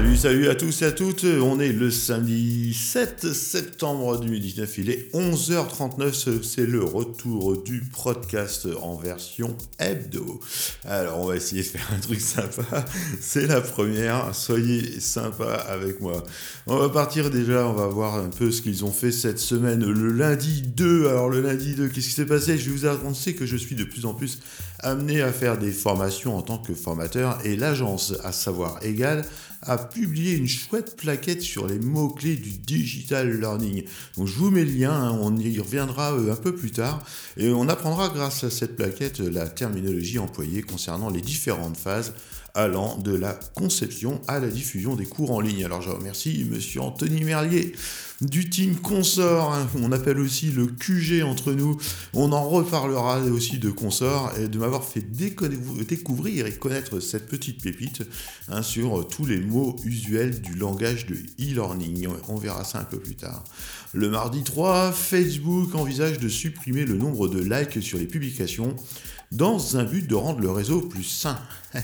Salut, salut à tous et à toutes. On est le samedi 7 septembre 2019. Il est 11h39. C'est le retour du podcast en version hebdo. Alors, on va essayer de faire un truc sympa. C'est la première. Soyez sympa avec moi. On va partir déjà. On va voir un peu ce qu'ils ont fait cette semaine. Le lundi 2. Alors, le lundi 2, qu'est-ce qui s'est passé? Je vais vous annoncer que je suis de plus en plus amené à faire des formations en tant que formateur et l'agence à savoir égal a publié une chouette plaquette sur les mots-clés du digital learning. Donc je vous mets le lien, hein, on y reviendra euh, un peu plus tard, et on apprendra grâce à cette plaquette la terminologie employée concernant les différentes phases allant de la conception à la diffusion des cours en ligne. Alors je remercie monsieur Anthony Merlier du team Consort, hein, on appelle aussi le QG entre nous. On en reparlera aussi de Consort et de m'avoir fait découvrir et connaître cette petite pépite hein, sur tous les mots usuels du langage de e-learning. On verra ça un peu plus tard. Le mardi 3, Facebook envisage de supprimer le nombre de likes sur les publications dans un but de rendre le réseau plus sain.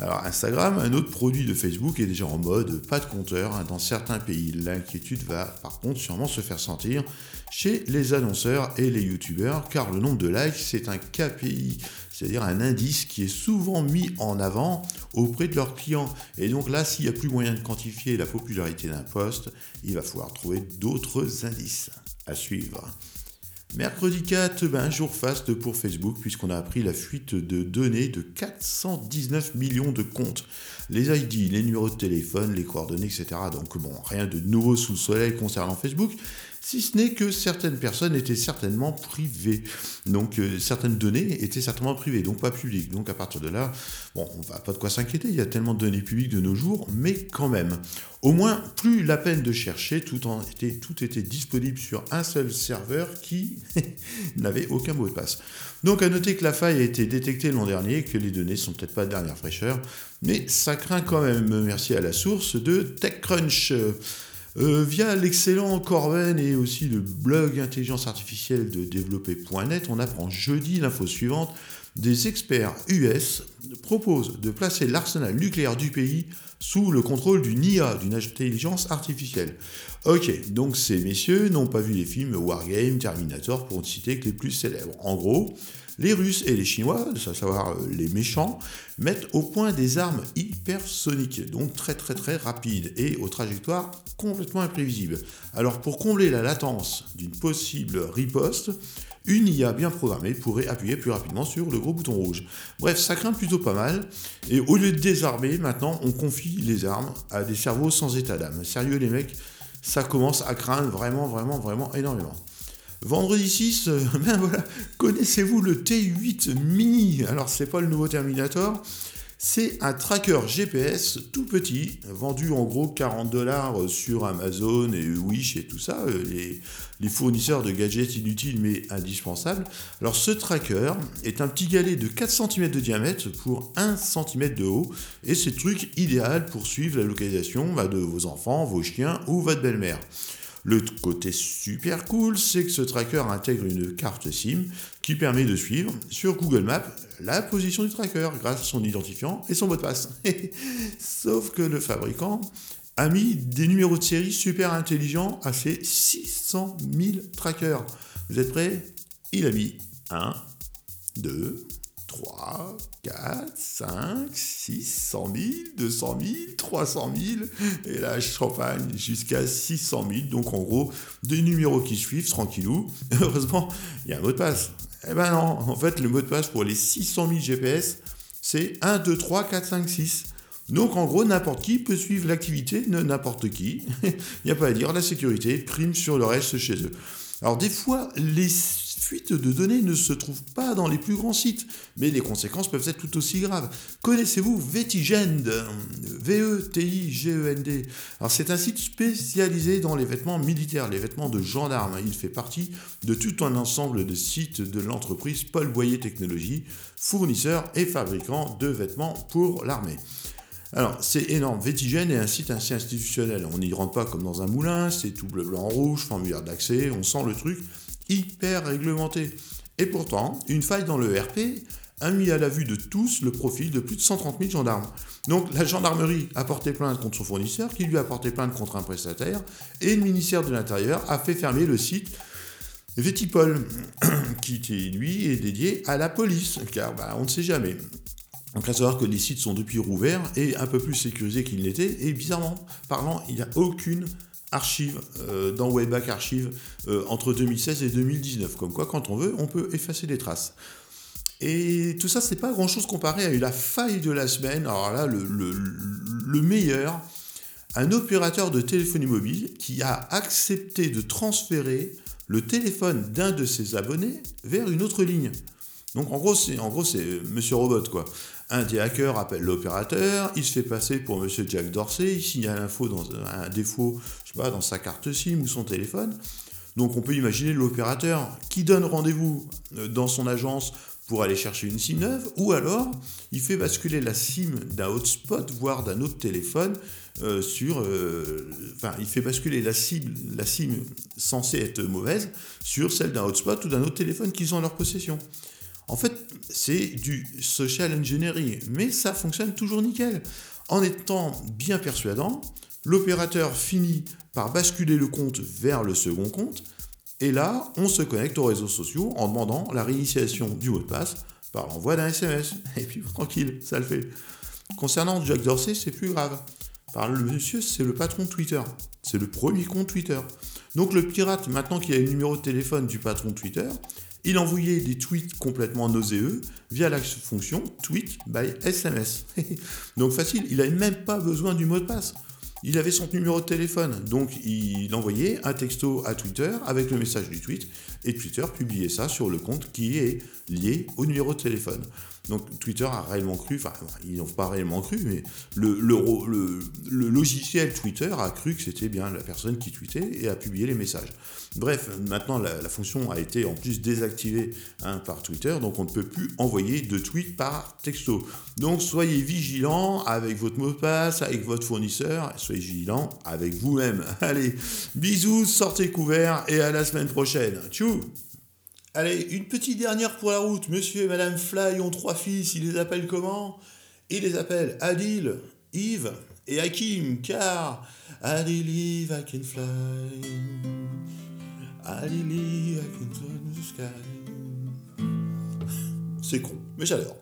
Alors Instagram, un autre produit de Facebook, est déjà en mode pas de compteur hein, dans certains pays. L'inquiétude va par contre sûrement se faire sentir chez les annonceurs et les youtubeurs, car le nombre de likes, c'est un KPI, c'est-à-dire un indice qui est souvent mis en avant auprès de leurs clients. Et donc là, s'il n'y a plus moyen de quantifier la popularité d'un poste, il va falloir trouver d'autres indices à suivre. Mercredi 4, ben, jour faste pour Facebook, puisqu'on a appris la fuite de données de 419 millions de comptes. Les ID, les numéros de téléphone, les coordonnées, etc. Donc bon, rien de nouveau sous le soleil concernant Facebook si ce n'est que certaines personnes étaient certainement privées. Donc euh, certaines données étaient certainement privées, donc pas publiques. Donc à partir de là, bon, on va pas de quoi s'inquiéter, il y a tellement de données publiques de nos jours, mais quand même. Au moins, plus la peine de chercher, tout, était, disponible sur un seul serveur qui n'avait aucun mot de passe. Donc à noter que la faille a été détectée l'an dernier, que les données sont peut-être pas de dernière fraîcheur, mais ça craint quand même, merci à la source de TechCrunch. Euh, via l'excellent Corben et aussi le blog intelligence artificielle de développer.net, on apprend jeudi l'info suivante. Des experts US proposent de placer l'arsenal nucléaire du pays sous le contrôle d'une IA, d'une intelligence artificielle. Ok, donc ces messieurs n'ont pas vu les films Wargame, Terminator, pour ne citer que les plus célèbres. En gros, les Russes et les Chinois, à savoir euh, les méchants, mettent au point des armes hypersoniques, donc très très très rapides et aux trajectoires complètement imprévisibles. Alors pour combler la latence d'une possible riposte, une IA bien programmée pourrait appuyer plus rapidement sur le gros bouton rouge. Bref, ça craint plutôt pas mal. Et au lieu de désarmer, maintenant, on confie les armes à des cerveaux sans état d'âme. Sérieux les mecs, ça commence à craindre vraiment, vraiment, vraiment énormément. Vendredi 6, euh, ben connaissez-vous le T8 Mini? Alors c'est pas le nouveau Terminator, c'est un tracker GPS tout petit, vendu en gros 40 dollars sur Amazon et Wish et tout ça, euh, les, les, fournisseurs de gadgets inutiles mais indispensables. Alors ce tracker est un petit galet de 4 cm de diamètre pour 1 cm de haut et c'est le truc idéal pour suivre la localisation bah, de vos enfants, vos chiens ou votre belle-mère. Le côté super cool, c'est que ce tracker intègre une carte SIM qui permet de suivre sur Google Maps la position du tracker grâce à son identifiant et son mot de passe. Sauf que le fabricant a mis des numéros de série super intelligents à ses 600 000 trackers. Vous êtes prêts? Il a mis 1, 2, 3, 4, 5, 6, 100 000, 200 000, 300 000, et là, champagne jusqu'à 600 000. Donc, en gros, des numéros qui suivent, tranquillou. Heureusement, il y a un mot de passe. Eh ben non, en fait, le mot de passe pour les 600 000 GPS, c'est 1, 2, 3, 4, 5, 6. Donc en gros, n'importe qui peut suivre l'activité de n'importe qui. Il n'y a pas à dire, la sécurité prime sur le reste chez eux. Alors des fois, les fuites de données ne se trouvent pas dans les plus grands sites, mais les conséquences peuvent être tout aussi graves. Connaissez-vous Vetigend V-E-T-I-G-E-N-D Alors c'est un site spécialisé dans les vêtements militaires, les vêtements de gendarmes. Il fait partie de tout un ensemble de sites de l'entreprise Paul Boyer Technologies, fournisseur et fabricant de vêtements pour l'armée. Alors, c'est énorme. Vetigène est un site assez institutionnel. On n'y rentre pas comme dans un moulin, c'est tout bleu, blanc, rouge, formulaire d'accès, on sent le truc hyper réglementé. Et pourtant, une faille dans le RP a mis à la vue de tous le profil de plus de 130 000 gendarmes. Donc la gendarmerie a porté plainte contre son fournisseur, qui lui a porté plainte contre un prestataire, et le ministère de l'Intérieur a fait fermer le site Vétipol, qui lui est dédié à la police, car bah, on ne sait jamais. Donc à savoir que les sites sont depuis rouverts et un peu plus sécurisés qu'ils l'étaient, et bizarrement parlant, il n'y a aucune archive euh, dans Wayback Archive euh, entre 2016 et 2019. Comme quoi, quand on veut, on peut effacer des traces. Et tout ça, c'est pas grand chose comparé à la faille de la semaine. Alors là, le, le meilleur, un opérateur de téléphonie mobile qui a accepté de transférer le téléphone d'un de ses abonnés vers une autre ligne. Donc en gros, c'est en gros c'est Monsieur Robot quoi. Un des hackers appelle l'opérateur, il se fait passer pour Monsieur Jack Dorsey, il signale un défaut, dans sa carte SIM ou son téléphone. Donc on peut imaginer l'opérateur qui donne rendez-vous euh, dans son agence pour aller chercher une SIM neuve, ou alors il fait basculer la SIM d'un hotspot, voire d'un autre téléphone, euh, sur... Euh, enfin, il fait basculer la SIM, la SIM censée être mauvaise sur celle d'un hotspot ou d'un autre téléphone qu'ils ont en leur possession. En fait, c'est du social engineering, mais ça fonctionne toujours nickel. En étant bien persuadant, l'opérateur finit par basculer le compte vers le second compte, et là, on se connecte aux réseaux sociaux en demandant la réinitialisation du mot de passe par l'envoi d'un SMS. Et puis tranquille, ça le fait. Concernant Jack Dorsey, c'est plus grave. Par le monsieur, c'est le patron Twitter. C'est le premier compte Twitter. Donc le pirate, maintenant qu'il a le numéro de téléphone du patron Twitter, il envoyait des tweets complètement nauséeux via la fonction tweet by SMS. Donc facile, il n'a même pas besoin du mot de passe. Il avait son numéro de téléphone, donc il envoyait un texto à Twitter avec le message du tweet, et Twitter publiait ça sur le compte qui est lié au numéro de téléphone. Donc Twitter a réellement cru, enfin ils n'ont pas réellement cru, mais le, logiciel Twitter a cru que c'était bien la personne qui tweetait et a publié les messages. Bref, maintenant la, fonction a été en plus désactivée hein, par Twitter, donc on ne peut plus envoyer de tweets par texto. Donc soyez vigilants avec votre mot de passe, avec votre fournisseur, soyez vigilants avec vous-même. Allez, bisous, sortez couverts et à la semaine prochaine. Tchou Allez, une petite dernière pour la route. Monsieur et Madame Fly ont trois fils. Ils les appellent comment? Ils les appellent Adil, Yves et Hakim, car Adil, Yves, I. C'est con, mais j'adore.